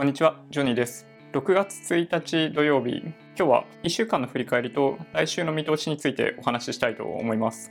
こんにちは、ジョニーです。6月1日土曜日、今日は1週間の振り返りと来週の見通しについてお話ししたいと思います。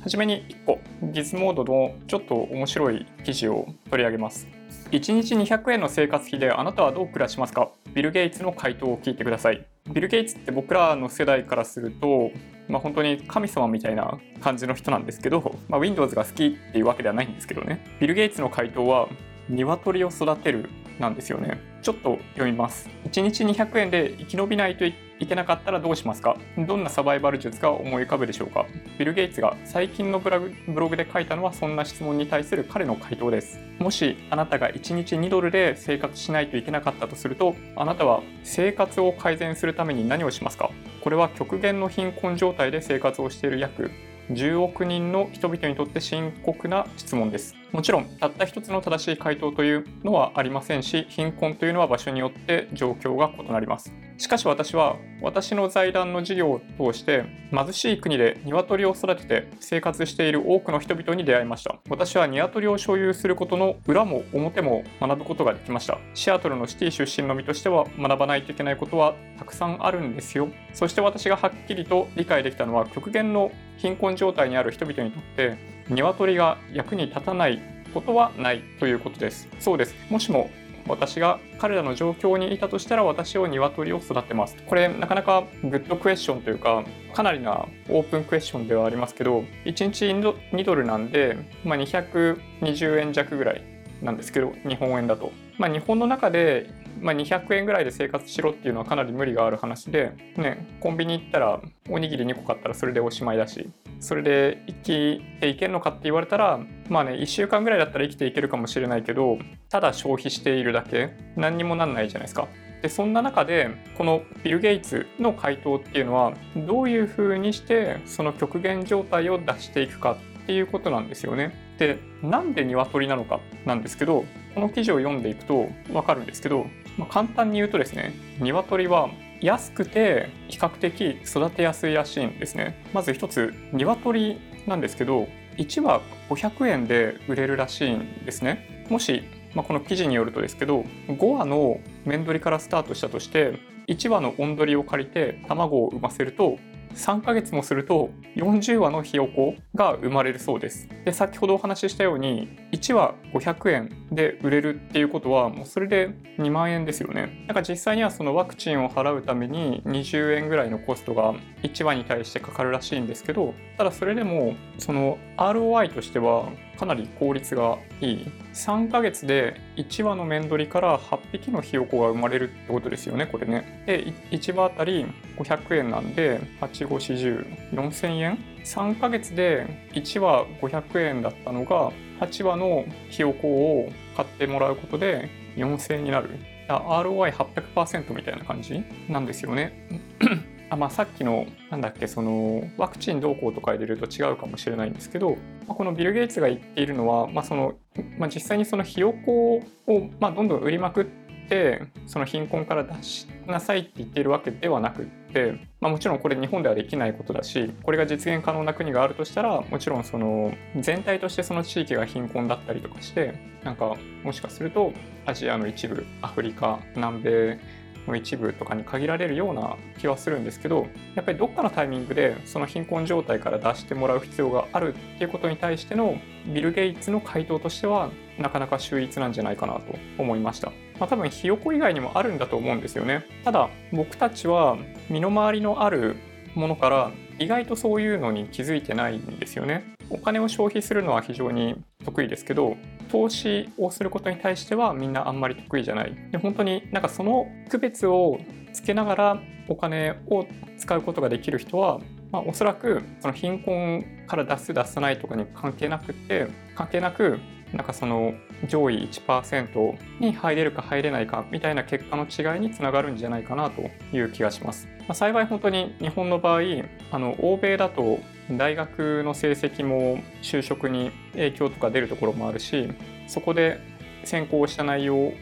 はじめに1個、ギズモードのちょっと面白い記事を取り上げます。1日200円の生活費であなたはどう暮らしますか？ビル・ゲイツの回答を聞いてください。ビル・ゲイツって僕らの世代からすると、まあ、本当に神様みたいな感じの人なんですけど、まあ、Windows が好きっていうわけではないんですけどね。ビル・ゲイツの回答は、鶏を育てるなんですよね。ちょっと読みます。1日200円で生き延びないといけなかったらどうしますか？どんなサバイバル術が思い浮かぶでしょうか？ビル・ゲイツが最近のブログブログで書いたのはそんな質問に対する彼の回答です。もしあなたが1日2ドルで生活しないといけなかったとすると、あなたは生活を改善するために何をしますか？これは極限の貧困状態で生活をしている約10億人の人々にとって深刻な質問です。もちろん、たった一つの正しい回答というのはありませんし、貧困というのは場所によって状況が異なります。しかし私は、私の財団の事業を通して、貧しい国で鶏を育てて生活している多くの人々に出会いました。私は鶏を所有することの裏も表も学ぶことができました。シアトルのシティ出身の身としては学ばないといけないことはたくさんあるんですよ。そして私がはっきりと理解できたのは、極限の貧困状態にある人々にとって鶏が役に立たないことはないということですそうですもしも私が彼らの状況にいたとしたら私を鶏を育てます。これなかなかグッドクエスチョンというかかなりなオープンクエスチョンではありますけど1日2ドルなんで、まあ、220円弱ぐらいなんですけど日本円だと、まあ、日本の中でまあ、200円ぐらいで生活しろっていうのはかなり無理がある話で、ね、コンビニ行ったらおにぎり2個買ったらそれでおしまいだしそれで生きていけるのかって言われたらまあね1週間ぐらいだったら生きていけるかもしれないけどただ消費しているだけ何にもなんないじゃないですか。でそんな中でこのビル・ゲイツの回答っていうのはどういうふうにしてその極限状態を出していくかっていうことなんですよね。でなんで鶏なのかなんですけどこの記事を読んでいくと分かるんですけど、まあ、簡単に言うとですね鶏は安くて比較的育てやすいらしいんですね。まず一つ鶏なんですけど1羽500円で売れるらしいんですね。もし、まあ、この記事によるとですけど5羽の面取りからスタートしたとして1羽の温鳥を借りて卵を産ませると3ヶ月もすると40羽のひよこが生まれるそうです。で先ほどお話ししたように1羽500円で売れるっていうことはもうそれで2万円ですよね。だから実際にはそのワクチンを払うために20円ぐらいのコストが1羽に対してかかるらしいんですけどただそれでもその ROI としてはかなり効率がいい。3ヶ月で1羽の面取りから8匹のひよこが生まれるってことですよねこれね。で1羽あたり500円なんで85404000円？3ヶ月で1羽500円だったのが8羽のひよこを買ってもらうことで4000円になる。ROI800% みたいな感じなんですよね。あまあ、さっきのなんだっけそのワクチンどうこうとか入れると違うかもしれないんですけど、まあ、このビル・ゲイツが言っているのは、まあそのまあ、実際にそのひよこを、まあ、どんどん売りまくってその貧困から出しなさいって言っているわけではなくって、まあ、もちろんこれ日本ではできないことだしこれが実現可能な国があるとしたらもちろんその全体としてその地域が貧困だったりとかしてなんかもしかするとアジアの一部アフリカ南米の一部とかに限られるような気はするんですけどやっぱりどっかのタイミングでその貧困状態から出してもらう必要があるっていうことに対してのビル・ゲイツの回答としてはなかなか秀逸なんじゃないかなと思いました。まあ、多分ひよこ以外にもあるんだと思うんですよね。ただ僕たちは身の回りのあるものから意外とそういうのに気づいてないんですよね。お金を消費するのは非常に得意ですけど投資をすることに対してはみんなあんまり得意じゃない。で本当になんかその区別をつけながらお金を使うことができる人は、まあ、おそらくその貧困から出す出さないとかに関係なくて関係なくなんかその上位1%に入れるか入れないかみたいな結果の違いにつながるんじゃないかなという気がします。まあ、幸い本当に日本の場合あの欧米だと大学の成績も就職に影響とか出るところもあるしそこで専攻した内容を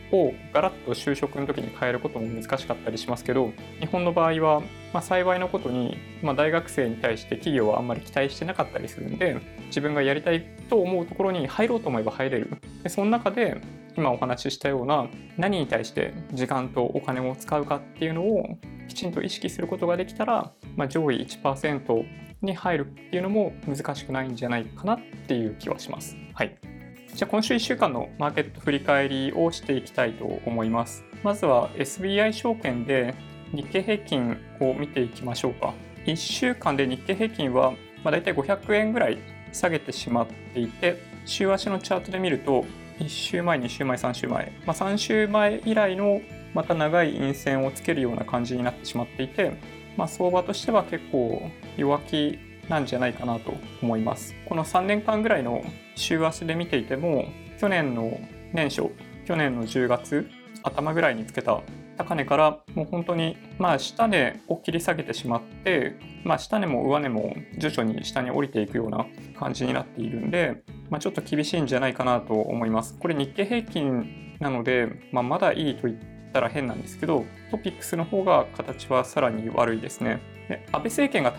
ガラッと就職の時に変えることも難しかったりしますけど日本の場合は、まあ、幸いなことに、まあ、大学生に対して企業はあんまり期待してなかったりするんで自分がやりたいと思うところに入ろうと思えば入れるでその中で今お話ししたような何に対して時間とお金を使うかっていうのをきちんと意識することができたら、まあ、上位1%に入るっていうのも難しくないんじゃないかなっていう気はします。はい。じゃあ今週1週間のマーケット振り返りをしていきたいと思います。まずは SBI 証券で日経平均を見ていきましょうか。1週間で日経平均はまあ大体500円ぐらい下げてしまっていて、週足のチャートで見ると1週前、2週前、3週前、まあ、3週前以来のまた長い陰線をつけるような感じになってしまっていて、まあ、相場としては結構弱気なんじゃないかなと思います。この3年間ぐらいの週足で見ていても、去年の年初、去年の10月頭ぐらいにつけた高値からもう本当にまあ下値を切り下げてしまって、まあ、下値も上値も徐々に下に降りていくような感じになっているんで、まあ、ちょっと厳しいんじゃないかなと思います。これ日経平均なので、まあ、まだいいと言ったら変なんですけどトピックスの方が形はさらに悪いですね。で安倍政権が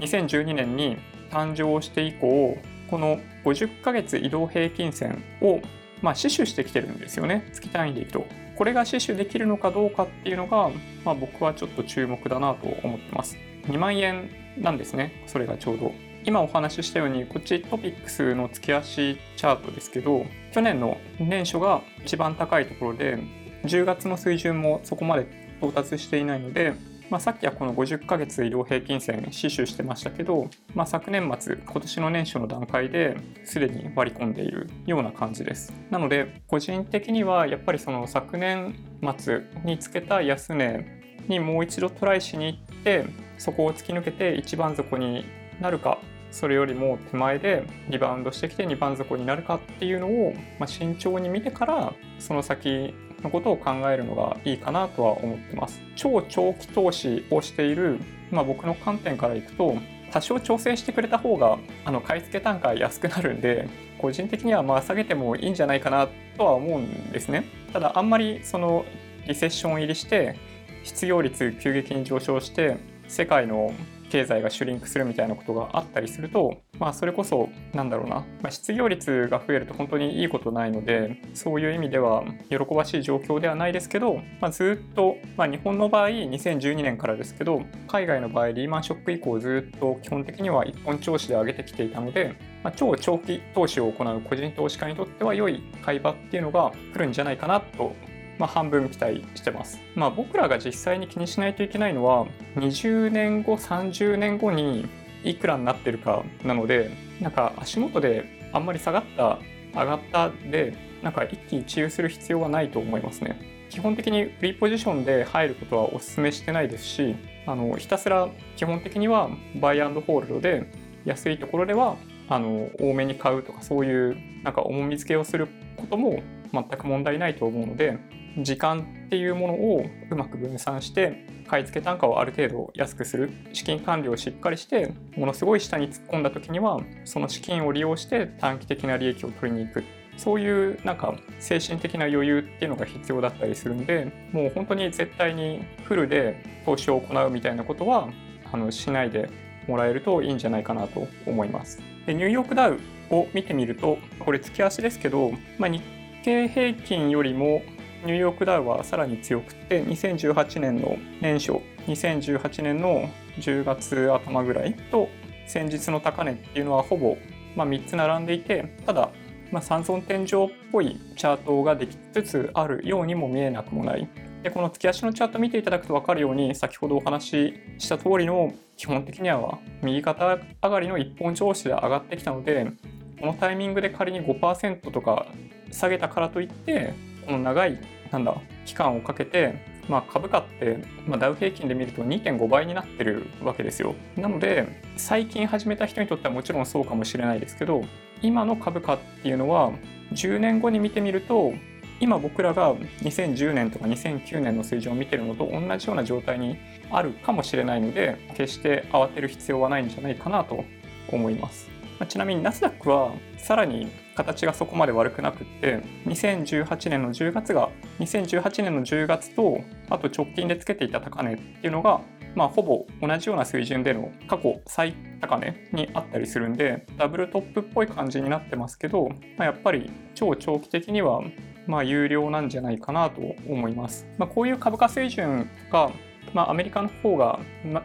2012年に誕生して以降この50ヶ月移動平均線をまあ、死守してきてるんですよね月単位でいくとこれが死守できるのかどうかっていうのが、まあ、僕はちょっと注目だなと思ってます。2万円なんですね、それがちょうど。今お話ししたように、こっちトピックスの月足チャートですけど、去年の年初が一番高いところで、10月の水準もそこまで到達していないので、まあ、さっきはこの50ヶ月移動平均線死守してましたけど、まあ、昨年末今年の年初の段階ですでに割り込んでいるような感じです。なので個人的にはやっぱりその昨年末につけた安値にもう一度トライしに行ってそこを突き抜けて一番底になるかそれよりも手前でリバウンドしてきて2番底になるかっていうのを、まあ、慎重に見てからその先のことを考えるのがいいかなとは思ってます。超長期投資をしている、まあ、僕の観点からいくと多少調整してくれた方があの買い付け単価安くなるんで個人的にはまあ下げてもいいんじゃないかなとは思うんですね。ただあんまりそのリセッション入りして失業率急激に上昇して世界の経済がシュリンクするみたいなことがあったりすると、まあ、それこそなんだろうな、まあ、失業率が増えると本当にいいことないのでそういう意味では喜ばしい状況ではないですけど、まあ、ずっと、まあ、日本の場合2012年からですけど海外の場合リーマンショック以降ずっと基本的には一本調子で上げてきていたので、まあ、超長期投資を行う個人投資家にとっては良い買い場っていうのが来るんじゃないかなとまあ、半分期待してます。まあ、僕らが実際に気にしないといけないのは20年後30年後にいくらになってるかなのでなんか足元であんまり下がった上がったでなんか一喜一憂する必要はないと思いますね。基本的にフリーポジションで入ることはお勧めしてないですしあのひたすら基本的にはバイアンドホールドで安いところではあの多めに買うとかそういうなんか重み付けをすることも全く問題ないと思うので時間っていうものをうまく分散して買い付け単価をある程度安くする。資金管理をしっかりしてものすごい下に突っ込んだ時にはその資金を利用して短期的な利益を取りに行く。そういうなんか精神的な余裕っていうのが必要だったりするんでもう本当に絶対にフルで投資を行うみたいなことはあのしないでもらえるといいんじゃないかなと思います。でニューヨークダウを見てみるとこれ月足ですけど、まあ、日経平均よりもニューヨークダウはさらに強くて2018年の年初2018年の10月頭ぐらいと先日の高値っていうのはほぼ、まあ、3つ並んでいてただ、まあ、三尊天井っぽいチャートができつつあるようにも見えなくもない。でこの月足のチャート見ていただくと分かるように先ほどお話しした通りの基本的には右肩上がりの一本調子で上がってきたのでこのタイミングで仮に5%とか下げたからといってこの長いなんだ期間をかけて、まあ、株価って、まあ、ダウ平均で見ると2.5倍になってるわけですよなので最近始めた人にとってはもちろんそうかもしれないですけど今の株価っていうのは10年後に見てみると今僕らが2010年とか2009年の水準を見てるのと同じような状態にあるかもしれないので決して慌てる必要はないんじゃないかなと思います。ちなみにナスダックはさらに形がそこまで悪くなくって2018年の10月が2018年の10月とあと直近でつけていた高値っていうのがまあ、ほぼ同じような水準での過去最高値にあったりするんでダブルトップっぽい感じになってますけど、まあ、やっぱり超長期的にはまあ、有料なんじゃないかなと思います。まあ、こういう株価水準がまあ、アメリカの方が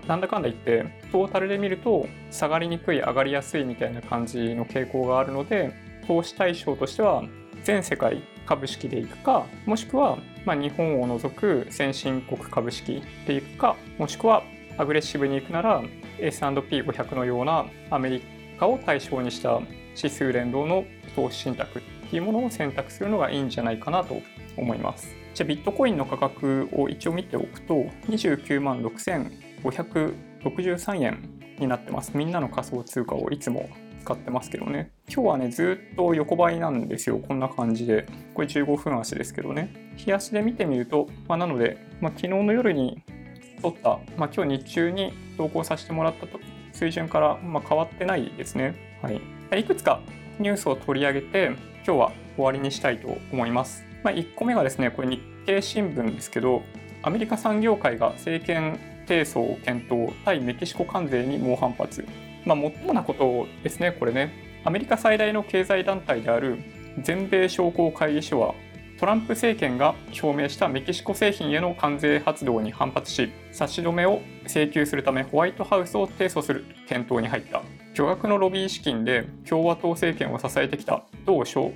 なんだかんだ言ってトータルで見ると下がりにくい上がりやすいみたいな感じの傾向があるので投資対象としては全世界株式でいくかもしくはま日本を除く先進国株式でいくかもしくはアグレッシブに行くなら S&P500 のようなアメリカを対象にした指数連動の投資信託っていうものを選択するのがいいんじゃないかなと思います。じゃあビットコインの価格を一応見ておくと29万6563円になってます。みんなの仮想通貨をいつも使ってますけどね。今日はね、ずっと横ばいなんですよ。こんな感じで。これ15分足ですけどね。日足で見てみると、まあ、なので、まあ、昨日の夜に取った、まあ、今日日中に投稿させてもらったと水準から、ま変わってないですね。はい。いくつかニュースを取り上げて、今日は終わりにしたいと思います。まあ、1個目がですね、これ日経新聞ですけど、アメリカ産業界が政権提訴を検討、対メキシコ関税に猛反発。まあ、もっともなことですね、これね。アメリカ最大の経済団体である全米商工会議所は、トランプ政権が表明したメキシコ製品への関税発動に反発し、差し止めを請求するためホワイトハウスを提訴する検討に入った。巨額のロビー資金で共和党政権を支えてきた同将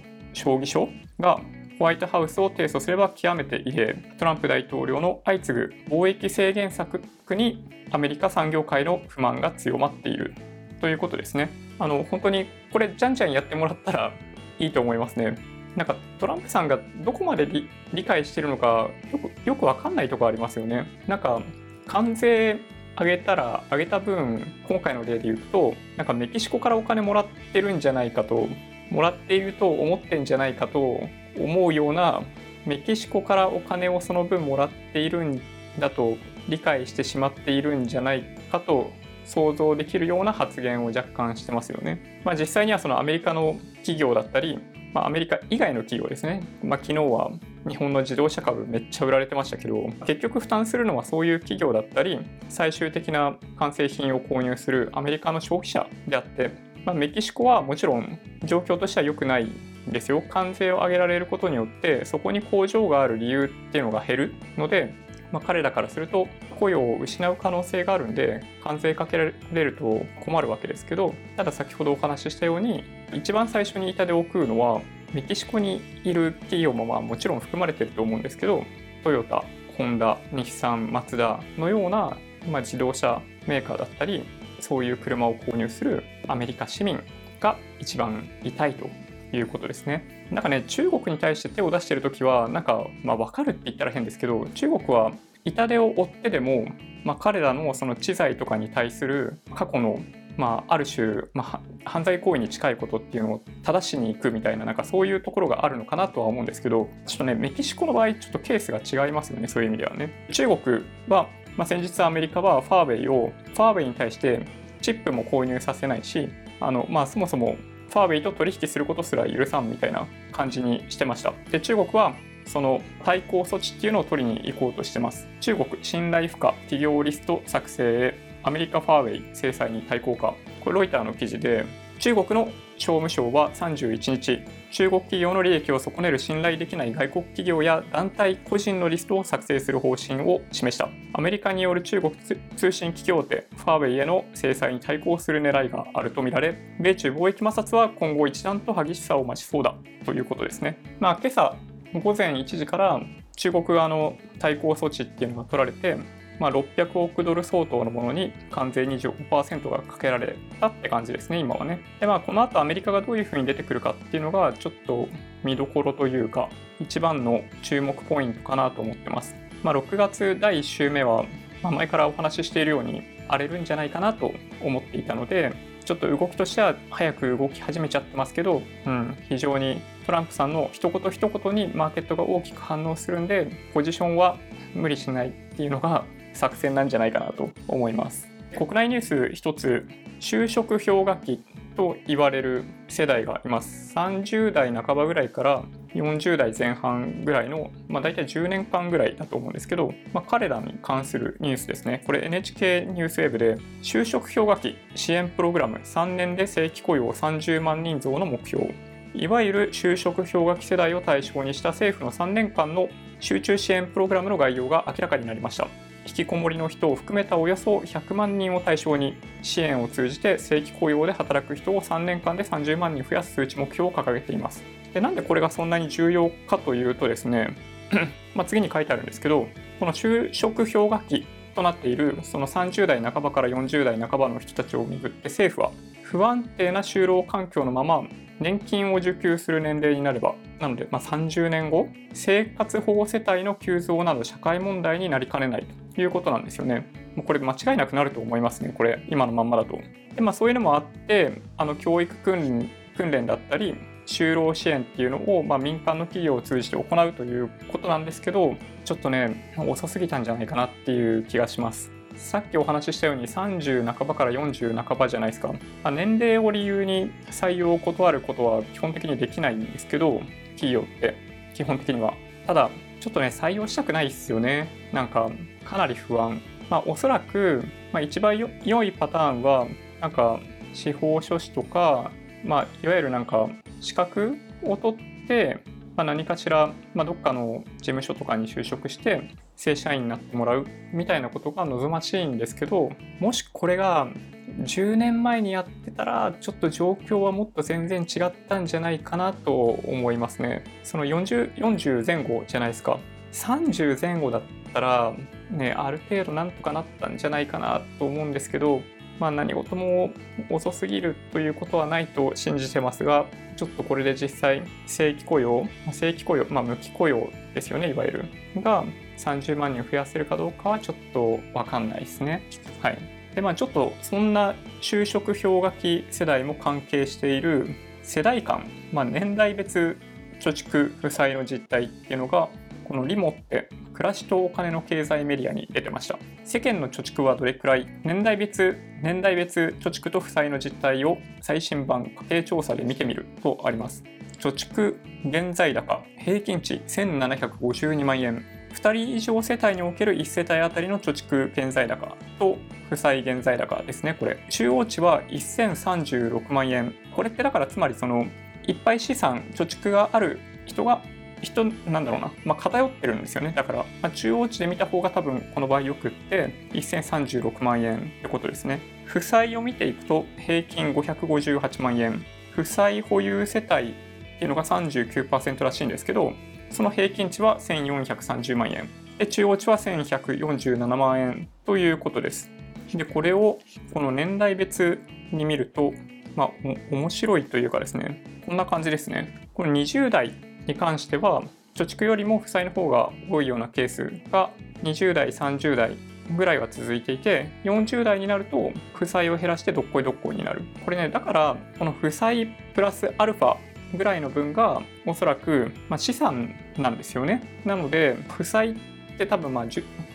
議所がホワイトハウスを提訴すれば極めて異例。トランプ大統領の相次ぐ貿易制限策にアメリカ産業界の不満が強まっている。ということですね。あの本当にこれじゃんじゃんやってもらったらいいと思いますね。なんかトランプさんがどこまで理解してるのかよくよくわかんないとこありますよね。なんか関税上げたら上げた分今回の例で言うとなんかメキシコからお金もらってるんじゃないかともらっていると思ってんじゃないかと思うようなメキシコからお金をその分もらっているんだと理解してしまっているんじゃないかと想像できるような発言を若干してますよね。まあ、実際にはそのアメリカの企業だったり、まあ、アメリカ以外の企業ですね。まあ、昨日は日本の自動車株めっちゃ売られてましたけど結局負担するのはそういう企業だったり最終的な完成品を購入するアメリカの消費者であって、まあ、メキシコはもちろん状況としては良くないですよ。関税を上げられることによってそこに工場がある理由っていうのが減るので、まあ、彼らからすると雇用を失う可能性があるんで関税かけられると困るわけですけどただ先ほどお話ししたように一番最初に痛手を食うのはメキシコにいる企業もまあもちろん含まれてると思うんですけどトヨタホンダ日産マツダのような、まあ、自動車メーカーだったりそういう車を購入するアメリカ市民が一番痛いということですね。なんかね、中国に対して手を出してる時は、なんか、まあ分かるって言ったら変ですけど、中国は痛手を負ってでも、まあ、彼らのその知財とかに対する過去のまあ、ある種、まあ、犯罪行為に近いことっていうのを正しに行くみたいななんかそういうところがあるのかなとは思うんですけどちょっとねメキシコの場合ちょっとケースが違いますよねそういう意味ではね中国は、まあ、先日アメリカはファーウェイをファーウェイに対してチップも購入させないしあの、まあ、そもそもファーウェイと取引することすら許さんみたいな感じにしてました。で、中国はその対抗措置っていうのを取りに行こうとしてます。中国信頼不可企業リスト作成へアメリカファーウェイ制裁に対抗か。これロイターの記事で中国の商務省は31日、中国企業の利益を損ねる信頼できない外国企業や団体個人のリストを作成する方針を示した。アメリカによる中国通信機器大手ファーウェイへの制裁に対抗する狙いがあるとみられ、米中貿易摩擦は今後一段と激しさを増しそうだということですね。まあ、今朝午前1時から中国側の対抗措置っていうのが取られて、まあ、600億ドル相当のものに関税25%がかけられたって感じですね、今はね。で、まあ、この後アメリカがどういうふうに出てくるかっていうのが、ちょっと見どころというか、一番の注目ポイントかなと思ってます。まあ、6月第1週目は、まあ、前からお話ししているように荒れるんじゃないかなと思っていたので、ちょっと動きとしては早く動き始めちゃってますけど、うん、非常にトランプさんの一言一言にマーケットが大きく反応するんで、ポジションは無理しないっていうのが作戦なんじゃないかなと思います。国内ニュース一つ、就職氷河期と言われる世代がいます。30代半ばぐらいから40代前半ぐらいの、まあ、大体10年間ぐらいだと思うんですけど、まあ、彼らに関するニュースですね。これ NHK ニュースウェブで、就職氷河期支援プログラム3年で正規雇用30万人増の目標。いわゆる就職氷河期世代を対象にした政府の3年間の集中支援プログラムの概要が明らかになりました。引きこもりの人を含めたおよそ100万人を対象に支援を通じて正規雇用で働く人を3年間で30万人増やす数値目標を掲げています。でなんでこれがそんなに重要かというとですね ま次に書いてあるんですけどこの就職氷河期となっているその30代半ばから40代半ばの人たちをめぐって政府は不安定な就労環境のまま年金を受給する年齢になればなので、まあ、30年後生活保護世帯の急増など社会問題になりかねないということなんですよね。もうこれ間違いなくなると思いますねこれ今のまんまだと。でまあ、そういうのもあってあの教育訓練だったり就労支援っていうのを、まあ、民間の企業を通じて行うということなんですけどちょっとね遅すぎたんじゃないかなっていう気がします。さっきお話ししたように30半ばから40半ばじゃないですか。ま年齢を理由に採用を断ることは基本的にできないんですけど、企業って基本的には。ただ、ちょっとね、採用したくないですよね。なんか、かなり不安。まあ、おそらく、まあ、一番良いパターンは、なんか、司法書士とか、まあ、いわゆるなんか、資格を取って、まあ、何かしら、まあ、どっかの事務所とかに就職して正社員になってもらうみたいなことが望ましいんですけどもしこれが10年前にやってたらちょっと状況はもっと全然違ったんじゃないかなと思いますね。その 40, 40前後じゃないですか。30前後だったらねある程度なんとかなったんじゃないかなと思うんですけどまあ、何事も遅すぎるということはないと信じてますが、ちょっとこれで実際、正規雇用、正規雇用、まあ、無期雇用ですよね、いわゆる、が30万人を増やせるかどうかはちょっとわかんないですね。はい。で、まあ、ちょっとそんな就職氷河期世代も関係している世代間、まあ、年代別貯蓄負債の実態っていうのがこのリモって暮らしとお金の経済メディアに出てました。世間の貯蓄はどれくらい？年代別年代別貯蓄と負債の実態を最新版家計調査で見てみるとあります。貯蓄現在高平均値1752万円。2人以上世帯における1世帯当たりの貯蓄現在高と負債現在高ですねこれ。中央値は1036万円。これってだからつまりそのいっぱい資産貯蓄がある人が人なんだろうな、まあ、偏ってるんですよね。だから、まあ、中央値で見た方が多分この場合よくって1036万円ってことですね。負債を見ていくと平均558万円。負債保有世帯っていうのが39%らしいんですけどその平均値は1430万円。で中央値は1147万円ということです。でこれをこの年代別に見るとまあ面白いというかですね。こんな感じですね。この20代に関しては貯蓄よりも負債の方が多いようなケースが20代30代ぐらいは続いていて40代になると負債を減らしてどっこいどっこいになる。これねだからこの負債プラスアルファぐらいの分がおそらく、まあ、資産なんですよね。なので負債って多分まあ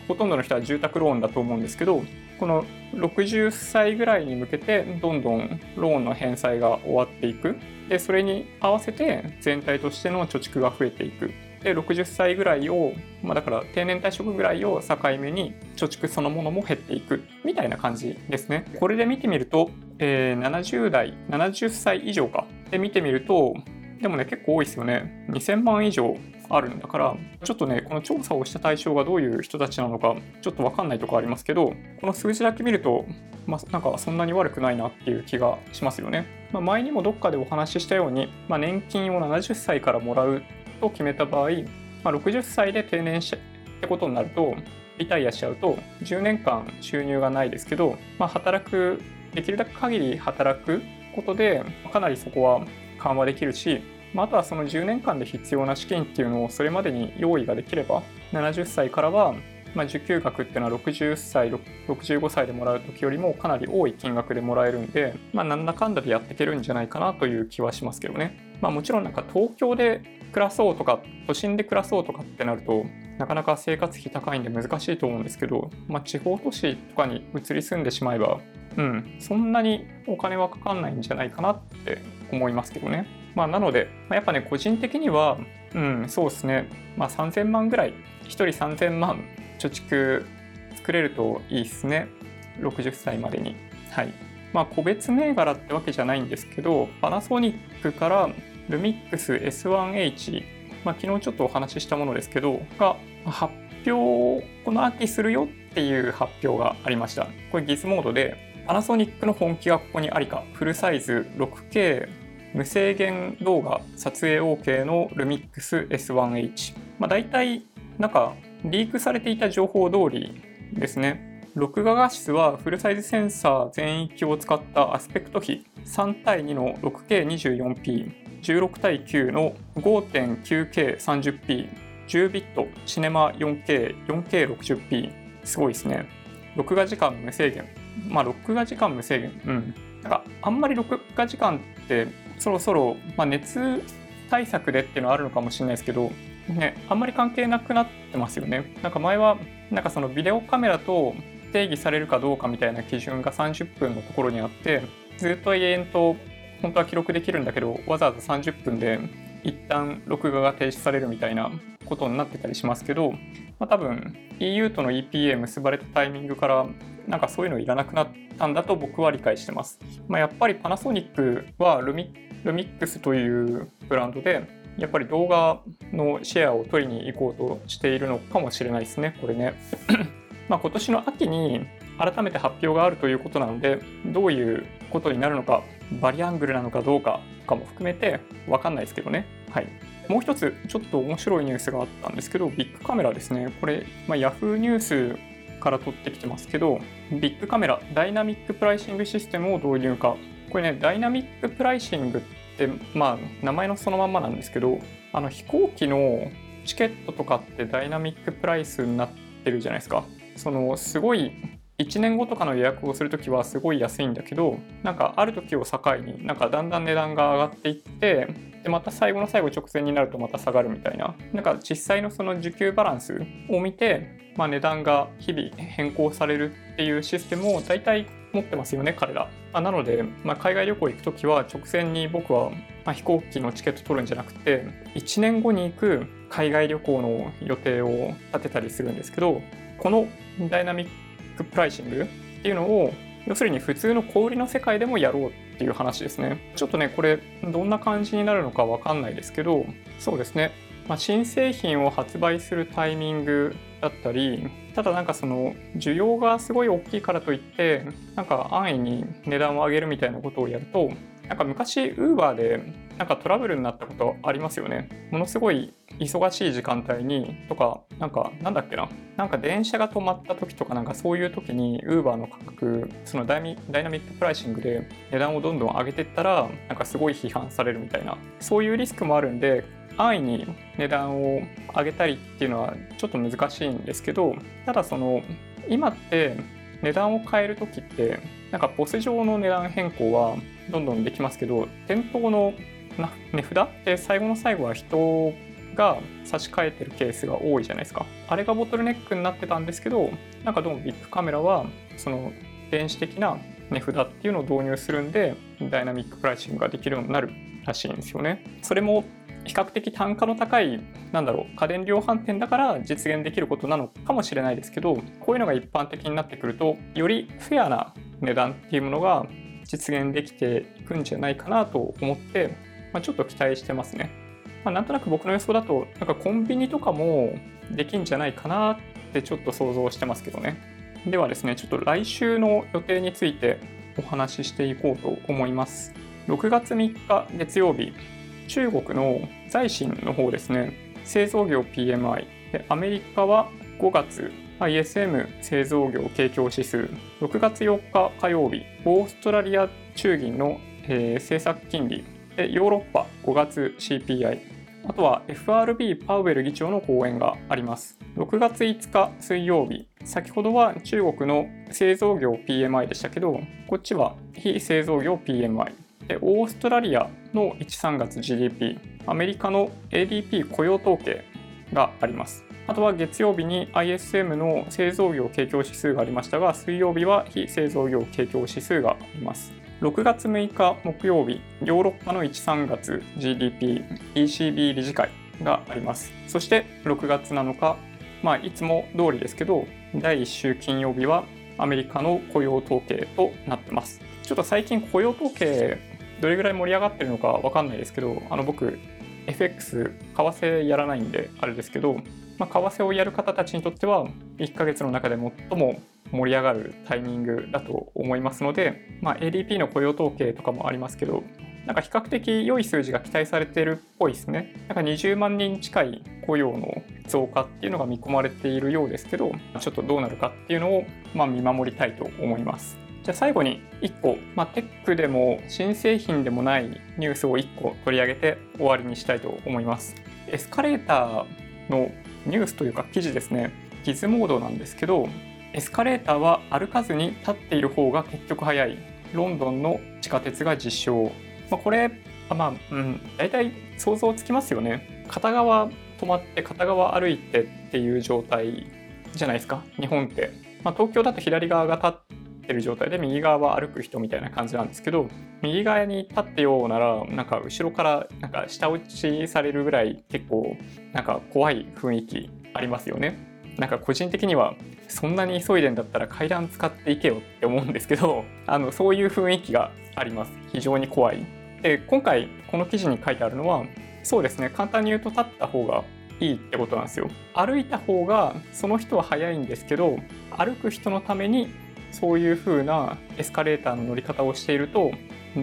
ほとんどの人は住宅ローンだと思うんですけどこの60歳ぐらいに向けてどんどんローンの返済が終わっていく。でそれに合わせて全体としての貯蓄が増えていく。で60歳ぐらいを、まあ、だから定年退職ぐらいを境目に貯蓄そのものも減っていく。みたいな感じですね。これで見てみると、えー、70代70歳以上か。で見てみるとでもね結構多いですよね。2000万以上あるんだからちょっとねこの調査をした対象がどういう人たちなのかちょっと分かんないとこありますけどこの数字だけ見るとまあ、なんかそんなに悪くないなっていう気がしますよね。まあ、前にもどっかでお話ししたように、まあ、年金を70歳からもらうと決めた場合、まあ、60歳で定年しってことになるとリタイアしちゃうと10年間収入がないですけど、まあ、働くできるだけ限り働くことでかなりそこは緩和できるしまあ、あとはその10年間で必要な資金っていうのをそれまでに用意ができれば70歳からはまあ、受給額っていうのは60歳65歳でもらう時よりもかなり多い金額でもらえるんで、まあ、なんだかんだでやっていけるんじゃないかなという気はしますけどね、まあ、もちろんなんか東京で暮らそうとか都心で暮らそうとかってなるとなかなか生活費高いんで難しいと思うんですけど、まあ、地方都市とかに移り住んでしまえばうんそんなにお金はかかんないんじゃないかなって思いますけどね。まあ、なので、まあ、やっぱね、個人的には、うん、そうですね、まあ、3000万ぐらい、1人3000万貯蓄作れるといいですね。60歳までに。はい。まあ、個別銘柄ってわけじゃないんですけど、パナソニックからルミックス S1H、まあ、昨日ちょっとお話ししたものですけど、が発表、この秋するよっていう発表がありました。これギズモードで、パナソニックの本気がここにありか、フルサイズ 6K 無制限動画撮影 OK のルミックス S1H。まあ、大体、なんか、リークされていた情報通りですね。録画画質はフルサイズセンサー全域を使ったアスペクト比3対2の 6K24p、16対9の 5.9K30p、10ビットシネマ 4K、4K60p。すごいですね。録画時間無制限。まあ、録画時間無制限。うん。なんか、あんまり録画時間ってそろそろ、まあ、熱対策でっていうのはあるのかもしれないですけど、ね、あんまり関係なくなってますよね。なんか前は、なんかそのビデオカメラと定義されるかどうかみたいな基準が30分のところにあって、ずっと永遠と本当は記録できるんだけど、わざわざ30分で一旦録画が停止されるみたいなことになってたりしますけど、まあ、多分 EU との EPA 結ばれたタイミングからなんかそういうのいらなくなったんだと僕は理解してます。まあ、やっぱりパナソニックはルミルミックスというブランドでやっぱり動画のシェアを取りに行こうとしているのかもしれないですね、これね。まあ今年の秋に改めて発表があるということなので、どういうことになるのか、バリアングルなのかどうかとかも含めてわかんないですけどね。はい。もう一つ、ちょっと面白いニュースがあったんですけど、ビッグカメラですね。これ、まあ、Yahoo ニュースから取ってきてますけど、ビッグカメラ、ダイナミックプライシングシステムを導入か。これね、ダイナミックプライシングってまあ名前のそのまんまなんですけどあの飛行機のチケットとかってダイナミックプライスになってるじゃないですか。そのすごい1年後とかの予約をするときはすごい安いんだけどなんかある時を境になんかだんだん値段が上がっていってでまた最後の最後直前になるとまた下がるみたいななんか実際のその需給バランスを見て、まあ、値段が日々変更されるっていうシステムを大体持ってますよね彼ら。あなので、まあ、海外旅行行く時は直前に僕は、ま、飛行機のチケット取るんじゃなくて1年後に行く海外旅行の予定を立てたりするんですけどこのダイナミックプライシングっていうのを要するに普通の小売りの世界でもやろうっっていう話ですね。ちょっとね、これどんな感じになるのかわかんないですけど、そうですね。まあ、新製品を発売するタイミングだったり、ただなんかその需要がすごい大きいからといってなんか安易に値段を上げるみたいなことをやるとなんか昔 Uber でなんかトラブルになったことありますよね。ものすごい忙しい時間帯にとか、なんかなんだっけな。なんか電車が止まった時とかなんかそういう時に Uber の価格、そのダイナミックプライシングで値段をどんどん上げてったら、なんかすごい批判されるみたいな、そういうリスクもあるんで、安易に値段を上げたりっていうのはちょっと難しいんですけどただその今って値段を変える時ってなんかボス上の値段変更はどんどんできますけど店頭の値札？って最後の最後は人が差し替えてるケースが多いじゃないですか。あれがボトルネックになってたんですけどなんかどうもビッグカメラはその電子的な値札っていうのを導入するんでダイナミックプライシングができるようになるらしいんですよね。それも比較的単価の高いなんだろう家電量販店だから実現できることなのかもしれないですけどこういうのが一般的になってくるとよりフェアな値段っていうものが実現できていくんじゃないかなと思って、まあ、ちょっと期待してますね。まあ、なんとなく僕の予想だとなんかコンビニとかもできんじゃないかなってちょっと想像してますけどね。ではですね、ちょっと来週の予定についてお話ししていこうと思います。6月3日月曜日、中国の財新の方ですね、製造業 PMI、でアメリカは5月 ISM 製造業景況指数、6月4日火曜日、オーストラリア中銀の、えー、政策金利、でヨーロッパ5月 CPI、あとは FRB パウエル議長の講演があります。6月5日水曜日、先ほどは中国の製造業 PMI でしたけど、こっちは非製造業 PMI。でオーストラリアの1、3月 GDP、アメリカの ADP 雇用統計があります。あとは月曜日に ISM の製造業景況指数がありましたが、水曜日は非製造業景況指数があります。6月6日木曜日、ヨーロッパの1、3月 GDP、ECB 理事会があります。そして6月7日、まあ、いつも通りですけど、第1週金曜日はアメリカの雇用統計となってます。ちょっと最近雇用統計どれぐらい盛り上がってるのかわかんないですけど、あの僕、FX、為替やらないんであれですけど、まあ、為替をやる方たちにとっては、1ヶ月の中で最も盛り上がるタイミングだと思いますので、まあ、ADP の雇用統計とかもありますけど、なんか比較的良い数字が期待されているっぽいですね。なんか20万人近い雇用の増加っていうのが見込まれているようですけど、ちょっとどうなるかっていうのを、ま、見守りたいと思います。じゃあ最後に1個、まあ、テックでも新製品でもないニュースを1個取り上げて終わりにしたいと思います。エスカレーターのニュースというか記事ですね。ギズモードなんですけど、エスカレーターは歩かずに立っている方が結局早い。ロンドンの地下鉄が実証。まあ、これ、まあ、うん、大体想像つきますよね。片側止まって片側歩いてっていう状態じゃないですか、日本って。まあ、東京だと左側が立ってる状態で右側は歩く人みたいな感じなんですけど右側に立ってようならなんか後ろからなんか下打ちされるぐらい結構なんか怖い雰囲気ありますよね。なんか個人的にはそんなに急いでんだったら階段使っていけよって思うんですけど あのそういう雰囲気があります。非常に怖い。で今回この記事に書いてあるのはそうですね簡単に言うと立った方がいいってことなんですよ。歩いた方がその人は早いんですけど歩く人のためにそういう風なエスカレーターの乗り方をしていると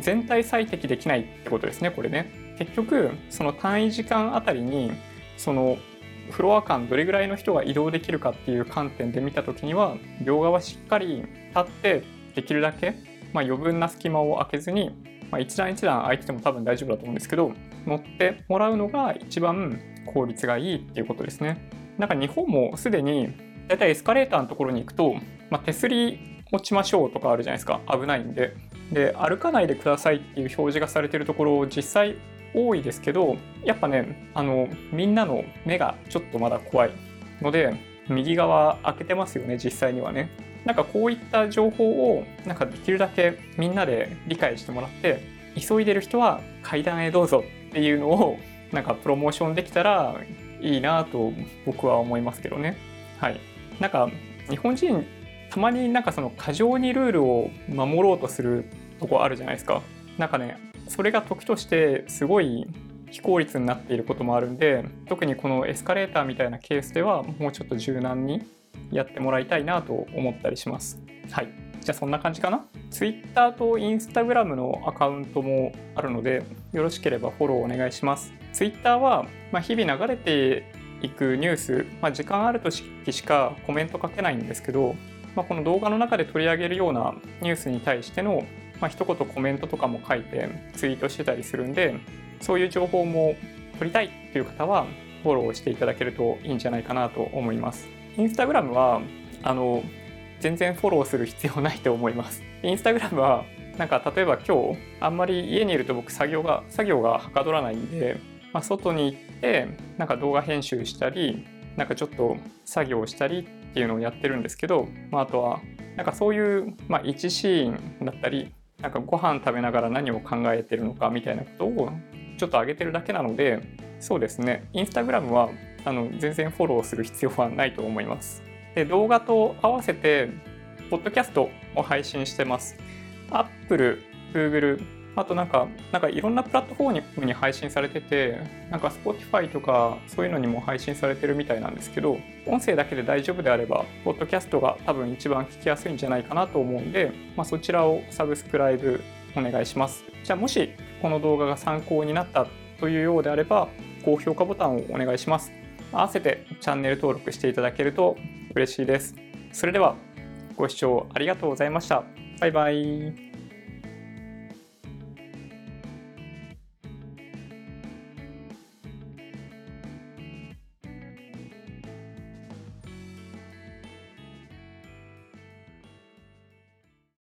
全体最適できないってことですねこれね結局その単位時間あたりにそのフロア間どれぐらいの人が移動できるかっていう観点で見た時には両側しっかり立ってできるだけ、まあ、余分な隙間を空けずに、まあ、一段一段空いてても多分大丈夫だと思うんですけど乗ってもらうのが一番効率がいいっていうことですね。なんか日本もすでにだいたいエスカレーターのところに行くと、まあ、手すり落ちましょうとかあるじゃないですか。危ないんで。で歩かないでくださいっていう表示がされてるところ実際多いですけどやっぱねあのみんなの目がちょっとまだ怖いので右側開けてますよね実際にはね。なんかこういった情報をなんかできるだけみんなで理解してもらって急いでる人は階段へどうぞっていうのをなんかプロモーションできたらいいなと僕は思いますけどね。はい。なんか日本人たまになんかその過剰にルールを守ろうとするとこあるじゃないですか。なんかねそれが時としてすごい非効率になっていることもあるんで特にこのエスカレーターみたいなケースではもうちょっと柔軟にやってもらいたいなと思ったりします。はい。じゃあそんな感じかな ?Twitter と Instagram のアカウントもあるのでよろしければフォローお願いします。Twitter は、ま日々流れていくニュース、まあ、時間ある時しかコメント書けないんですけどまあ、この動画の中で取り上げるようなニュースに対しての、まあ、一言コメントとかも書いてツイートしてたりするんでそういう情報も取りたいっていう方はフォローしていただけるといいんじゃないかなと思います。インスタグラムはあの全然フォローする必要ないと思います。インスタグラムはなんか例えば今日あんまり家にいると僕作業が作業がはかどらないんで、まあ、外に行ってなんか動画編集したりなんかちょっと作業したりっていうのをやってるんですけど、まあ、あとはなんかそういう、まあ、1シーンだったりなんかご飯食べながら何を考えてるのかみたいなことをちょっと上げてるだけなのでそうですね。インスタグラムはあの全然フォローする必要はないと思います。で動画と合わせてポッドキャストを配信してます。Apple、Google、あとなんか、なんかいろんなプラットフォームに配信されてて、なんか Spotify とかそういうのにも配信されてるみたいなんですけど、音声だけで大丈夫であれば、ポッドキャストが多分一番聞きやすいんじゃないかなと思うんで、まあ、そちらをサブスクライブお願いします。じゃあもしこの動画が参考になったというようであれば、高評価ボタンをお願いします。合わせてチャンネル登録していただけると嬉しいです。それではご視聴ありがとうございました。バイバイ。